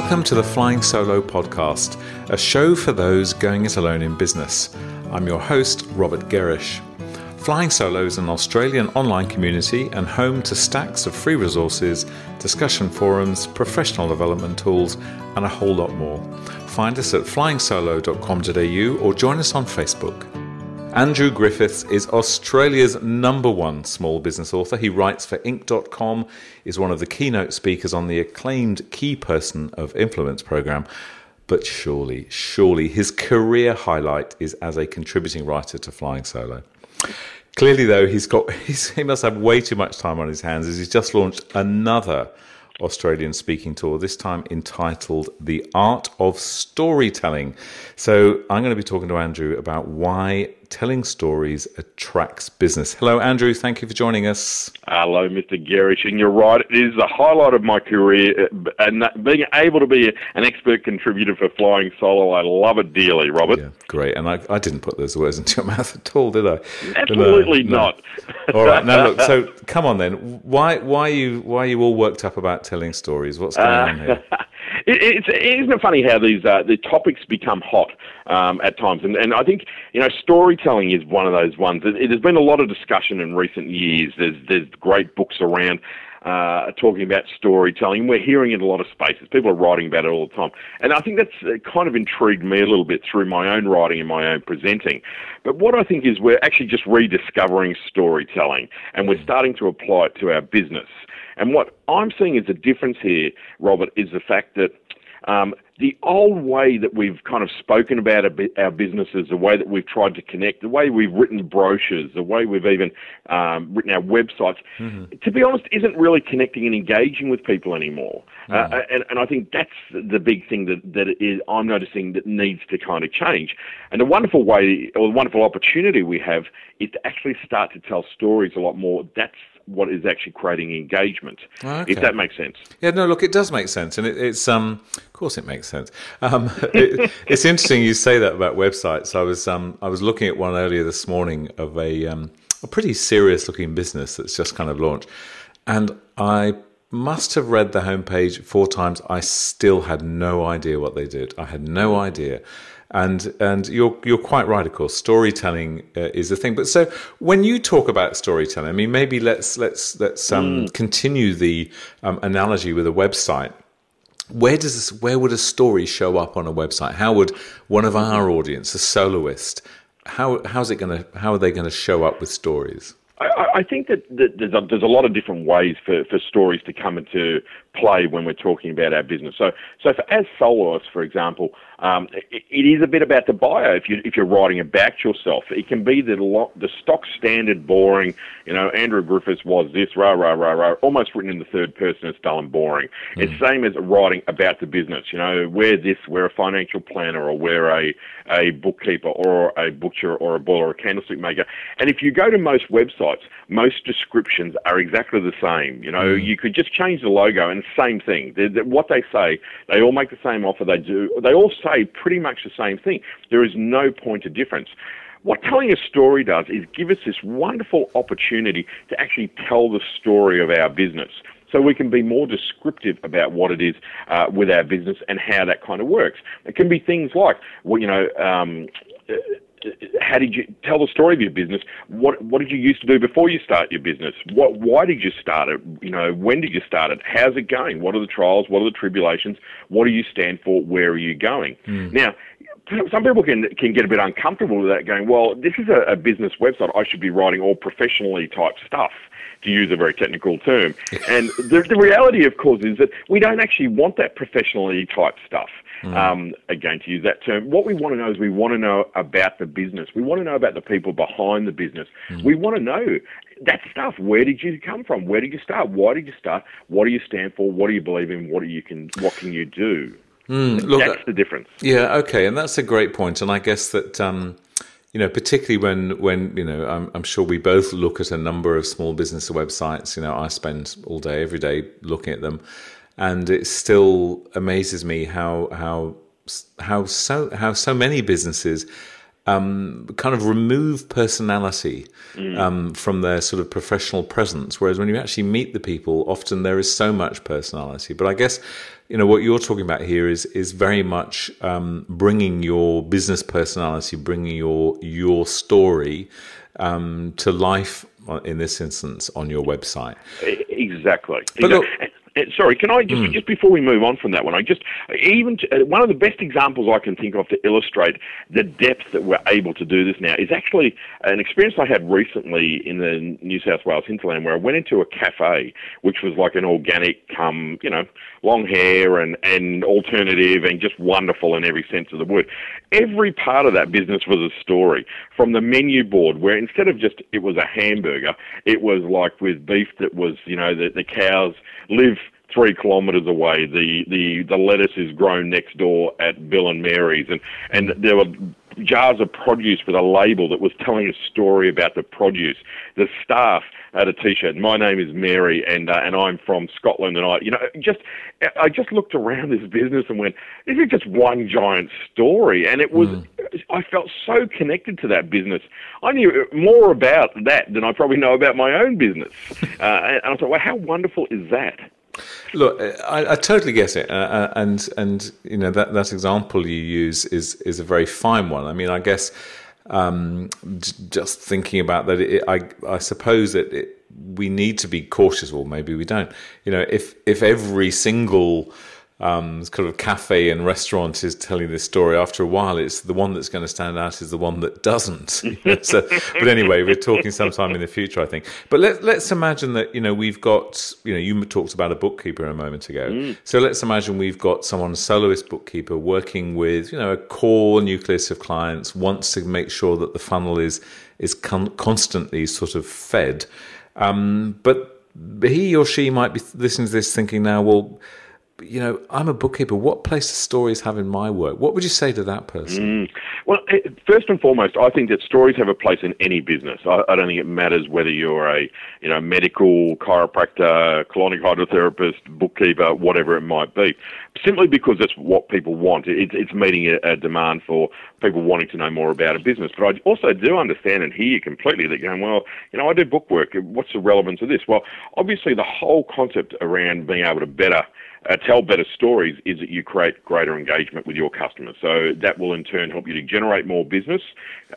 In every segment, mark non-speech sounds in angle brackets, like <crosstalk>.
Welcome to the Flying Solo podcast, a show for those going it alone in business. I'm your host, Robert Gerrish. Flying Solo is an Australian online community and home to stacks of free resources, discussion forums, professional development tools, and a whole lot more. Find us at flyingsolo.com.au or join us on Facebook. Andrew Griffiths is Australia's number one small business author. He writes for Inc.com, is one of the keynote speakers on the acclaimed Key Person of Influence program. But surely, surely his career highlight is as a contributing writer to Flying Solo. Clearly, though, he's got <laughs> he's, he must have way too much time on his hands as he's just launched another Australian speaking tour, this time entitled The Art of Storytelling. So, I'm going to be talking to Andrew about why telling stories attracts business. Hello, Andrew. Thank you for joining us. Hello, Mr. Gerrish. And you're right, it is the highlight of my career. Uh, and being able to be an expert contributor for Flying Solo, I love it dearly, Robert. Yeah, great. And I, I didn't put those words <laughs> into your mouth at all, did I? Absolutely no, not. All right. Now, look, so <laughs> come on then. Why, why, are you, why are you all worked up about telling stories? What's going uh, on here? <laughs> It, it's, isn't it funny how these uh, the topics become hot um, at times? And, and I think you know storytelling is one of those ones. It, there's been a lot of discussion in recent years. There's there's great books around uh, talking about storytelling. We're hearing it in a lot of spaces. People are writing about it all the time. And I think that's uh, kind of intrigued me a little bit through my own writing and my own presenting. But what I think is we're actually just rediscovering storytelling and we're starting to apply it to our business. And what I'm seeing as a difference here, Robert, is the fact that um, the old way that we've kind of spoken about our businesses, the way that we've tried to connect, the way we've written brochures, the way we've even um, written our websites, mm-hmm. to be honest, isn't really connecting and engaging with people anymore. Mm-hmm. Uh, and, and I think that's the big thing that, that is, I'm noticing that needs to kind of change. And the wonderful way, or the wonderful opportunity we have, is to actually start to tell stories a lot more. That's what is actually creating engagement. Okay. If that makes sense. Yeah, no, look, it does make sense, and it, it's um, of course it makes sense. Um, <laughs> it, it's interesting you say that about websites. I was um, I was looking at one earlier this morning of a um, a pretty serious looking business that's just kind of launched, and I must have read the homepage four times. I still had no idea what they did. I had no idea and and you're you're quite right. Of course, storytelling uh, is a thing. But so when you talk about storytelling, I mean, maybe let's let's let's um, mm. continue the um, analogy with a website. Where does this, where would a story show up on a website? How would one of our audience, a soloist, how how's it going to how are they going to show up with stories? I, I think that, that there's, a, there's a lot of different ways for, for stories to come into play when we're talking about our business. So, so for, as soloists, for example, um, it, it is a bit about the bio. If you if you're writing about yourself, it can be the lo- the stock standard, boring. You know, Andrew Griffiths was this, rah rah rah rah, almost written in the third person. It's dull and boring. Mm. It's same as writing about the business. You know, we're this, we're a financial planner, or we're a a bookkeeper, or a butcher, or a boiler, or a candlestick maker. And if you go to most websites, most descriptions are exactly the same. You know, mm. you could just change the logo and same thing. They're, they're, what they say, they all make the same offer. They do. They all say pretty much the same thing. There is no point of difference. What telling a story does is give us this wonderful opportunity to actually tell the story of our business. So we can be more descriptive about what it is uh, with our business and how that kind of works. It can be things like, well, you know, um, how did you tell the story of your business? What what did you used to do before you start your business? What why did you start it? You know, when did you start it? How's it going? What are the trials? What are the tribulations? What do you stand for? Where are you going? Mm. Now, some people can can get a bit uncomfortable with that, going, well, this is a, a business website. I should be writing all professionally type stuff to use a very technical term. <laughs> and the, the reality, of course, is that we don't actually want that professionally type stuff. Mm. Um, again, to use that term, what we want to know is we want to know about the business. We want to know about the people behind the business. Mm. We want to know that stuff. Where did you come from? Where did you start? Why did you start? What do you stand for? What do you believe in? What do you can? What can you do? Mm, look, that's the difference. Yeah, okay, and that's a great point. And I guess that um, you know, particularly when when you know, I'm, I'm, sure we both look at a number of small business websites. You know, I spend all day, every day looking at them, and it still amazes me how how how so how so many businesses um, kind of remove personality mm. um, from their sort of professional presence. Whereas when you actually meet the people, often there is so much personality. But I guess you know what you're talking about here is is very much um, bringing your business personality, bringing your your story um, to life in this instance on your website. Exactly. But look, uh, sorry, can I just mm. just before we move on from that one? I just even to, uh, one of the best examples I can think of to illustrate the depth that we're able to do this now is actually an experience I had recently in the New South Wales hinterland where I went into a cafe which was like an organic, um, you know, long hair and and alternative and just wonderful in every sense of the word. Every part of that business was a story from the menu board where instead of just it was a hamburger, it was like with beef that was you know the the cows live three kilometres away. The, the, the lettuce is grown next door at Bill and Mary's, and, and there were jars of produce with a label that was telling a story about the produce. The staff had a T-shirt. My name is Mary, and uh, and I'm from Scotland. And I, you know, just I just looked around this business and went, this is just one giant story. And it was, mm. I felt so connected to that business. I knew more about that than I probably know about my own business. <laughs> uh, and I thought, well, how wonderful is that? Look, I, I, totally get it, uh, uh, and and you know that that example you use is is a very fine one. I mean, I guess um, just thinking about that, it, I I suppose that it, we need to be cautious, or maybe we don't. You know, if if every single um, kind of cafe and restaurant is telling this story. After a while, it's the one that's going to stand out is the one that doesn't. <laughs> so, but anyway, we're talking sometime in the future, I think. But let, let's imagine that you know we've got you know you talked about a bookkeeper a moment ago. Mm. So let's imagine we've got someone soloist bookkeeper working with you know a core nucleus of clients, wants to make sure that the funnel is is con- constantly sort of fed. Um, but he or she might be listening to this thinking now, well you know, I'm a bookkeeper. What place do stories have in my work? What would you say to that person? Mm. Well, first and foremost, I think that stories have a place in any business. I, I, don't think it matters whether you're a, you know, medical chiropractor, colonic hydrotherapist, bookkeeper, whatever it might be. Simply because that's what people want. It, it's meeting a, a demand for people wanting to know more about a business. But I also do understand and hear you completely that you're going, well, you know, I do bookwork. What's the relevance of this? Well, obviously the whole concept around being able to better uh, tell better stories is that you create greater engagement with your customers. So that will in turn help you to generate more business,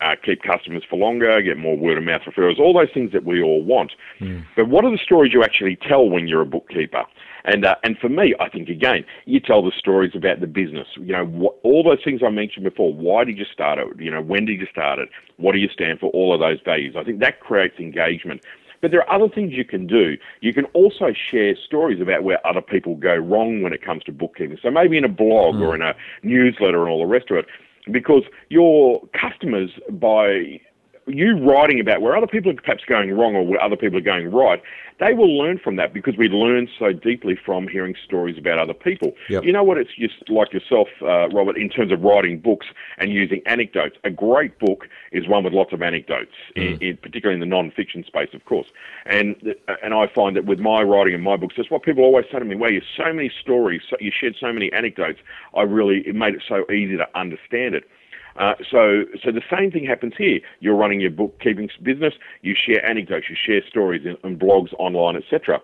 uh, keep customers for longer, get more word of mouth referrals, all those things that we all want. Mm. But what are the stories you actually tell when you're a bookkeeper? And uh, and for me, I think again, you tell the stories about the business. You know, what, all those things I mentioned before. Why did you start it? You know, when did you start it? What do you stand for? All of those values. I think that creates engagement. But there are other things you can do. You can also share stories about where other people go wrong when it comes to bookkeeping. So maybe in a blog mm. or in a newsletter and all the rest of it, because your customers, by you writing about where other people are perhaps going wrong or where other people are going right, they will learn from that because we learn so deeply from hearing stories about other people. Yep. You know what? It's just like yourself, uh, Robert, in terms of writing books and using anecdotes. A great book is one with lots of anecdotes, mm. in, in, particularly in the non-fiction space, of course. And and I find that with my writing and my books, that's what people always say to me. Well, you so many stories, so, you shared so many anecdotes. I really it made it so easy to understand it. Uh, so, so the same thing happens here. You're running your bookkeeping business. You share anecdotes, you share stories and blogs online, etc.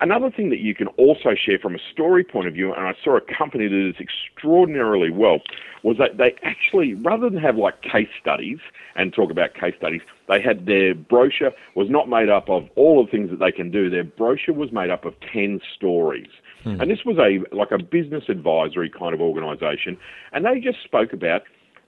Another thing that you can also share from a story point of view, and I saw a company that that is extraordinarily well, was that they actually, rather than have like case studies and talk about case studies, they had their brochure was not made up of all the things that they can do. Their brochure was made up of 10 stories. Hmm. And this was a like a business advisory kind of organization. And they just spoke about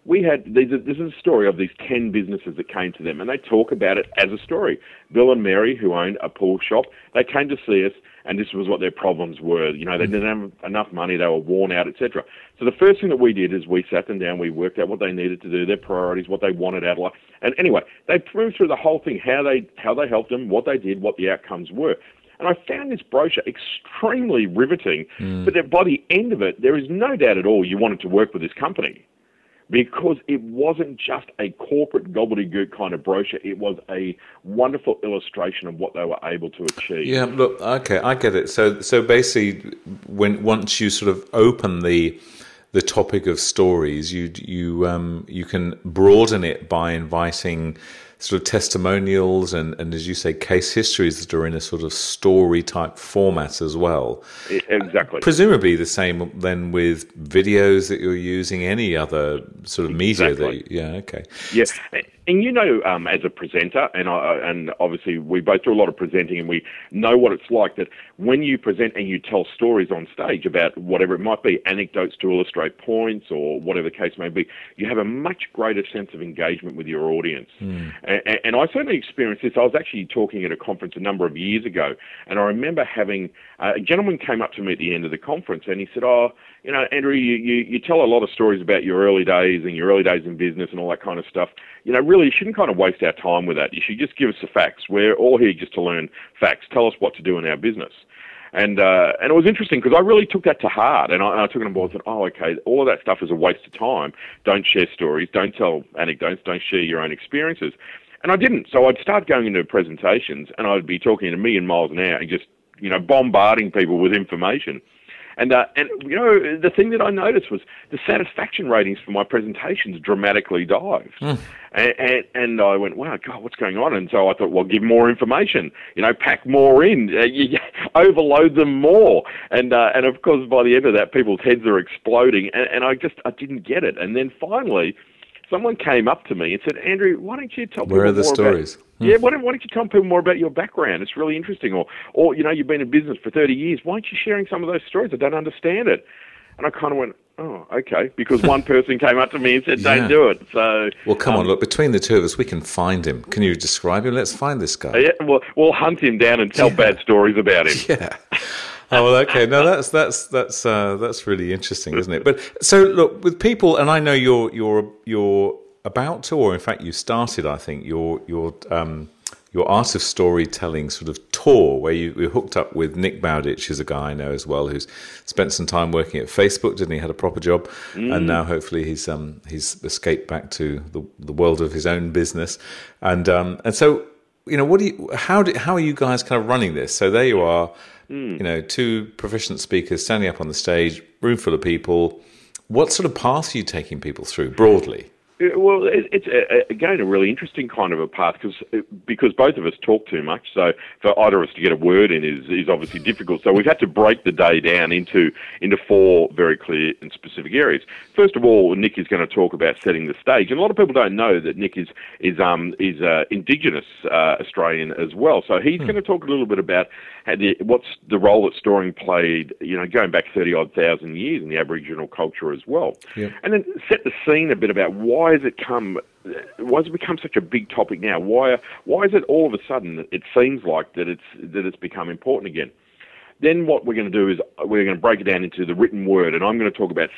we had these, this is a story of these 10 businesses that came to them and they talk about it as a story. Bill and mary who owned a pool shop they came to see us and this was what their problems were. You know they didn't have enough money they were worn out etc so the first thing that we did is we sat them down we worked out what they needed to do their priorities what they wanted out of life. And anyway they moved through the whole thing how they how they helped them what they did what the outcomes were. And I found this brochure extremely riveting, mm. but by the end of it, there is no doubt at all you wanted to work with this company because it wasn't just a corporate gobbledygook kind of brochure. It was a wonderful illustration of what they were able to achieve. Yeah, look, okay, I get it. So, so basically, when once you sort of open the the topic of stories, you you um, you can broaden it by inviting sort of testimonials and, and as you say, case histories that are in a sort of story type format as well. Exactly. Presumably the same then with videos that you're using, any other sort of media exactly. that you, yeah, okay. Yeah. And you know, um, as a presenter, and I, and obviously we both do a lot of presenting, and we know what it's like that when you present and you tell stories on stage about whatever it might be, anecdotes to illustrate points or whatever the case may be, you have a much greater sense of engagement with your audience. Mm. And, and, I certainly experienced this. I was actually talking at a conference a number of years ago, and I remember having uh, a gentleman came up to me at the end of the conference, and he said, "Oh, you know, Andrew, you, you, you tell a lot of stories about your early days and your early days in business and all that kind of stuff. You know, really, you shouldn't kind of waste our time with that. You should just give us the facts. We're all here just to learn facts. Tell us what to do in our business. And uh, and it was interesting because I really took that to heart, and I, and I took it on board and said, "Oh, okay, all of that stuff is a waste of time. Don't share stories. Don't tell anecdotes. Don't share your own experiences." And I didn't. So I'd start going into presentations, and I'd be talking a million miles an hour and just you know bombarding people with information. And uh, and you know the thing that I noticed was the satisfaction ratings for my presentations dramatically dived. Mm. And, and, and I went, wow, God, what's going on? And so I thought, well, give more information. You know, pack more in, uh, <laughs> you, overload them more. And uh, and of course, by the end of that, people's heads are exploding. And, and I just I didn't get it. And then finally someone came up to me and said, Andrew, why don't you tell me? Where are the more stories? About. Yeah, why don't, why don't you tell people more about your background? It's really interesting. Or, or, you know, you've been in business for 30 years. Why aren't you sharing some of those stories? I don't understand it. And I kind of went, oh, okay, because one <laughs> person came up to me and said, don't yeah. do it. So, well, come um, on, look, between the two of us, we can find him. Can you describe him? Let's find this guy. Yeah, well, we'll hunt him down and tell yeah. bad stories about him. <laughs> Yeah. oh well, okay. No, that's that's that's uh, that's really interesting, isn't it? But so look with people, and I know you're you're you're about to, or in fact, you started, I think, your your um, your art of storytelling sort of tour, where you, you hooked up with Nick Bowditch, who's a guy I know as well, who's spent some time working at Facebook, didn't he? Had a proper job, mm. and now hopefully he's um, he's escaped back to the the world of his own business, and um, and so you know, what do you how do how are you guys kind of running this? So there you are, mm. you know, two proficient speakers standing up on the stage, room full of people. What sort of path are you taking people through broadly? Well, it's again a really interesting kind of a path because because both of us talk too much. So for either of us to get a word in is is obviously difficult. So we've had to break the day down into into four very clear and specific areas. First of all, Nick is going to talk about setting the stage, and a lot of people don't know that Nick is is um is uh, Indigenous uh, Australian as well. So he's hmm. going to talk a little bit about the, what's the role that storing played, you know, going back thirty odd thousand years in the Aboriginal culture as well, and then set the scene a bit about why has it come why has it become such a big topic now? Why why is it all of a sudden that it seems like that it's that it's become important again? Then what we're going to do is we're going to break it down into the written word, and I'm going to talk about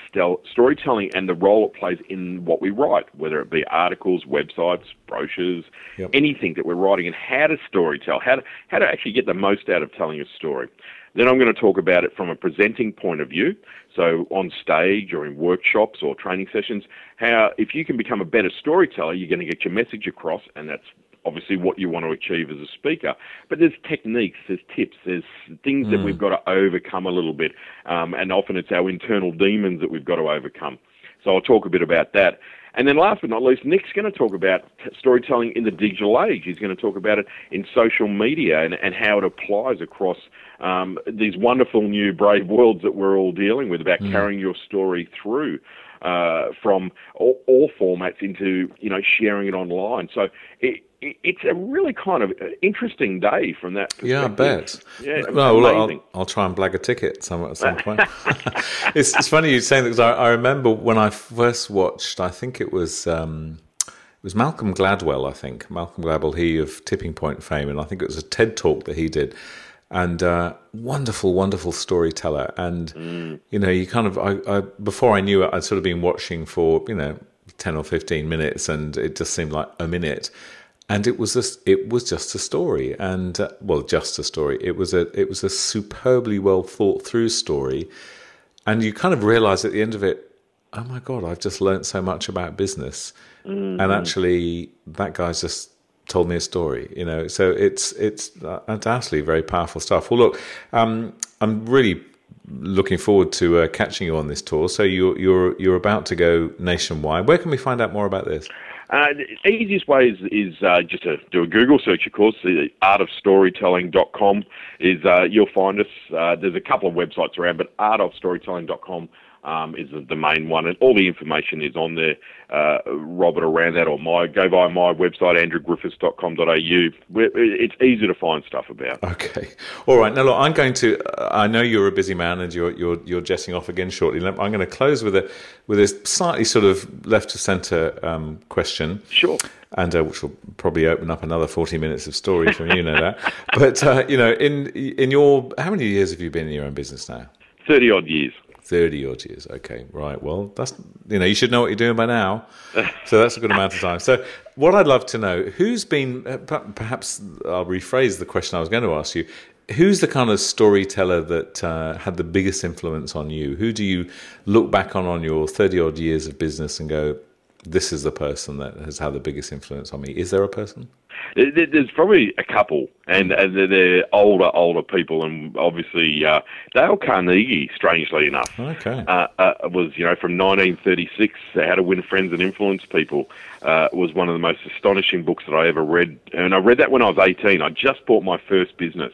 storytelling and the role it plays in what we write, whether it be articles, websites, brochures, yep. anything that we're writing, and how to storytell, how to how to actually get the most out of telling a story. Then I'm going to talk about it from a presenting point of view. So on stage or in workshops or training sessions, how if you can become a better storyteller, you're going to get your message across, and that's obviously what you want to achieve as a speaker. But there's techniques, there's tips, there's things mm. that we've got to overcome a little bit, um, and often it's our internal demons that we've got to overcome. So I'll talk a bit about that. And then last but not least, Nick's going to talk about storytelling in the digital age. He's going to talk about it in social media and, and how it applies across um, these wonderful new brave worlds that we're all dealing with about mm. carrying your story through. Uh, from all, all, formats into you know sharing it online. So it, it's a really kind of interesting day from that perspective. Yeah, I bet. Yeah, well, I'll, I'll, try and blag a ticket somewhere at some point. <laughs> <laughs> it's, it's, funny you saying that because I, I, remember when I first watched, I think it was um, it was Malcolm Gladwell. I think Malcolm Gladwell, he of Tipping Point fame, and I think it was a TED talk that he did. And uh, wonderful, wonderful storyteller. And mm. you know, you kind of I, I before I knew it, I'd sort of been watching for you know ten or fifteen minutes, and it just seemed like a minute and it was a, it was just a story and uh, well just a story it was a it was a superbly well thought through story and you kind of realize at the end of it oh my god i've just learned so much about business mm-hmm. and actually that guy's just told me a story you know so it's it's undoubtedly very powerful stuff well look um, i'm really looking forward to uh, catching you on this tour. So you're you're you're about to go nationwide. Where can we find out more about this? Uh, the easiest way is, is uh, just to do a Google search, of course. The artofstorytelling.com is uh, you'll find us. Uh, there's a couple of websites around, but artofstorytelling.com um, is the main one, and all the information is on there. Uh, Robert around that, or my go by my website andrewgriffiths.com.au. It's easy to find stuff about. Okay, all right. Now look, I'm going to. Uh, I know you're a busy man, and you're you're you're jetting off again shortly. I'm going to close with a with a slightly sort of left to centre um, question. Sure and uh, which will probably open up another 40 minutes of stories from you know that <laughs> but uh, you know in in your how many years have you been in your own business now 30 odd years 30 odd years. Okay, right. Well, that's, you know, you should know what you're doing by now. So that's a good amount of time. So, what I'd love to know, who's been, uh, perhaps I'll rephrase the question I was going to ask you. Who's the kind of storyteller that uh, had the biggest influence on you? Who do you look back on on your 30 odd years of business and go, this is the person that has had the biggest influence on me? Is there a person? There's probably a couple, and, and they're older, older people, and obviously uh, Dale Carnegie, strangely enough, okay. uh, uh, was you know from 1936, How to Win Friends and Influence People, uh, was one of the most astonishing books that I ever read, and I read that when I was 18. I just bought my first business,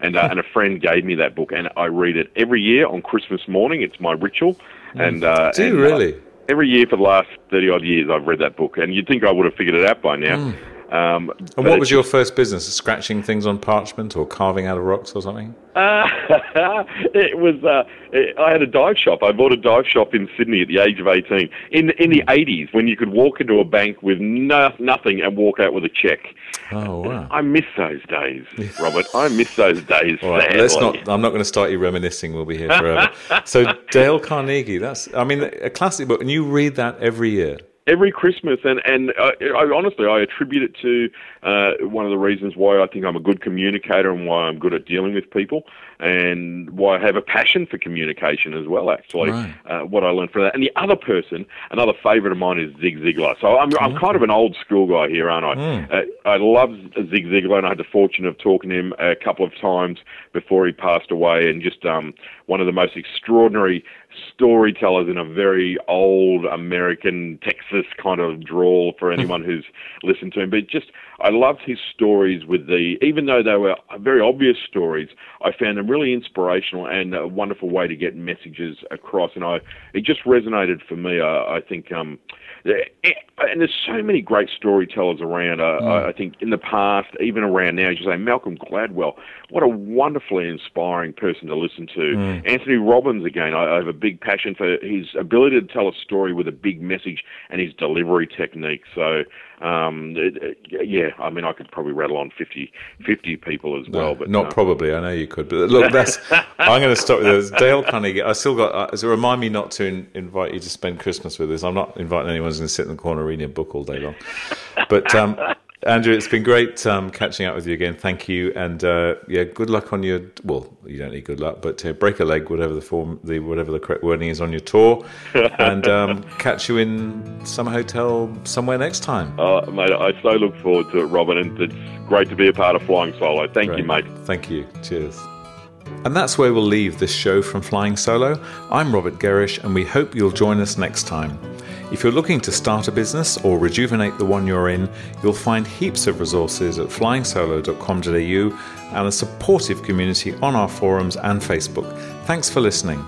and uh, and a friend gave me that book, and I read it every year on Christmas morning. It's my ritual, and uh, do and, really. Every year for the last 30 odd years, I've read that book, and you'd think I would have figured it out by now. Mm. Um, and what was your first business? Scratching things on parchment or carving out of rocks or something? Uh, <laughs> it was. Uh, it, I had a dive shop. I bought a dive shop in Sydney at the age of eighteen. In in the eighties, when you could walk into a bank with no, nothing and walk out with a check. Oh wow! I miss those days, Robert. I miss those days. All right, let's not. I'm not going to start you reminiscing. We'll be here forever. so <laughs> Dale Carnegie. That's. I mean, a classic book, and you read that every year every Christmas, and and I, I honestly I attribute it to uh, one of the reasons why I think I'm a good communicator and why I'm good at dealing with people, and why I have a passion for communication as well. Actually, right. uh, what I learned from that. And the other person, another favourite of mine is Zig Ziglar. So I'm I'm kind of an old school guy here, aren't I? Mm. Uh, I love Zig Ziglar, and I had the fortune of talking to him a couple of times before he passed away, and just um, one of the most extraordinary storytellers in a very old American Texas kind of drawl for hmm. anyone who's listened to him. But just, I loved his stories with the, even though they were very obvious stories, I found them really inspirational and a wonderful way to get messages across. And I, it just resonated for me. I, I think, um, and there's so many great storytellers around. Uh, mm. I think in the past, even around now, as you say, Malcolm Gladwell, what a wonderfully inspiring person to listen to. Mm. Anthony Robbins, again, I, I have a big passion for his ability to tell a story with a big message and his delivery technique. So um, yeah, I mean, I could probably rattle on 50, 50 people as well. No, but not uh, probably. I know you could. But look, that's. <laughs> I'm going to stop with this. Dale Carnegie. I still got. Uh, so remind me not to in, invite you to spend Christmas with us. I'm not inviting anyone who's going to sit in the corner reading a book all day long. But um, Andrew, it's been great um, catching up with you again. Thank you, and uh, yeah, good luck on your. Well, you don't need good luck, but uh, break a leg, whatever the form, the whatever the correct wording is on your tour, <laughs> and um, catch you in some hotel somewhere next time. Uh, mate, I so look forward to it, Robin, and it's great to be a part of Flying Solo. Thank great. you, mate. Thank you. Cheers. And that's where we'll leave this show from Flying Solo. I'm Robert Gerrish, and we hope you'll join us next time. If you're looking to start a business or rejuvenate the one you're in, you'll find heaps of resources at flyingsolo.com.au and a supportive community on our forums and Facebook. Thanks for listening.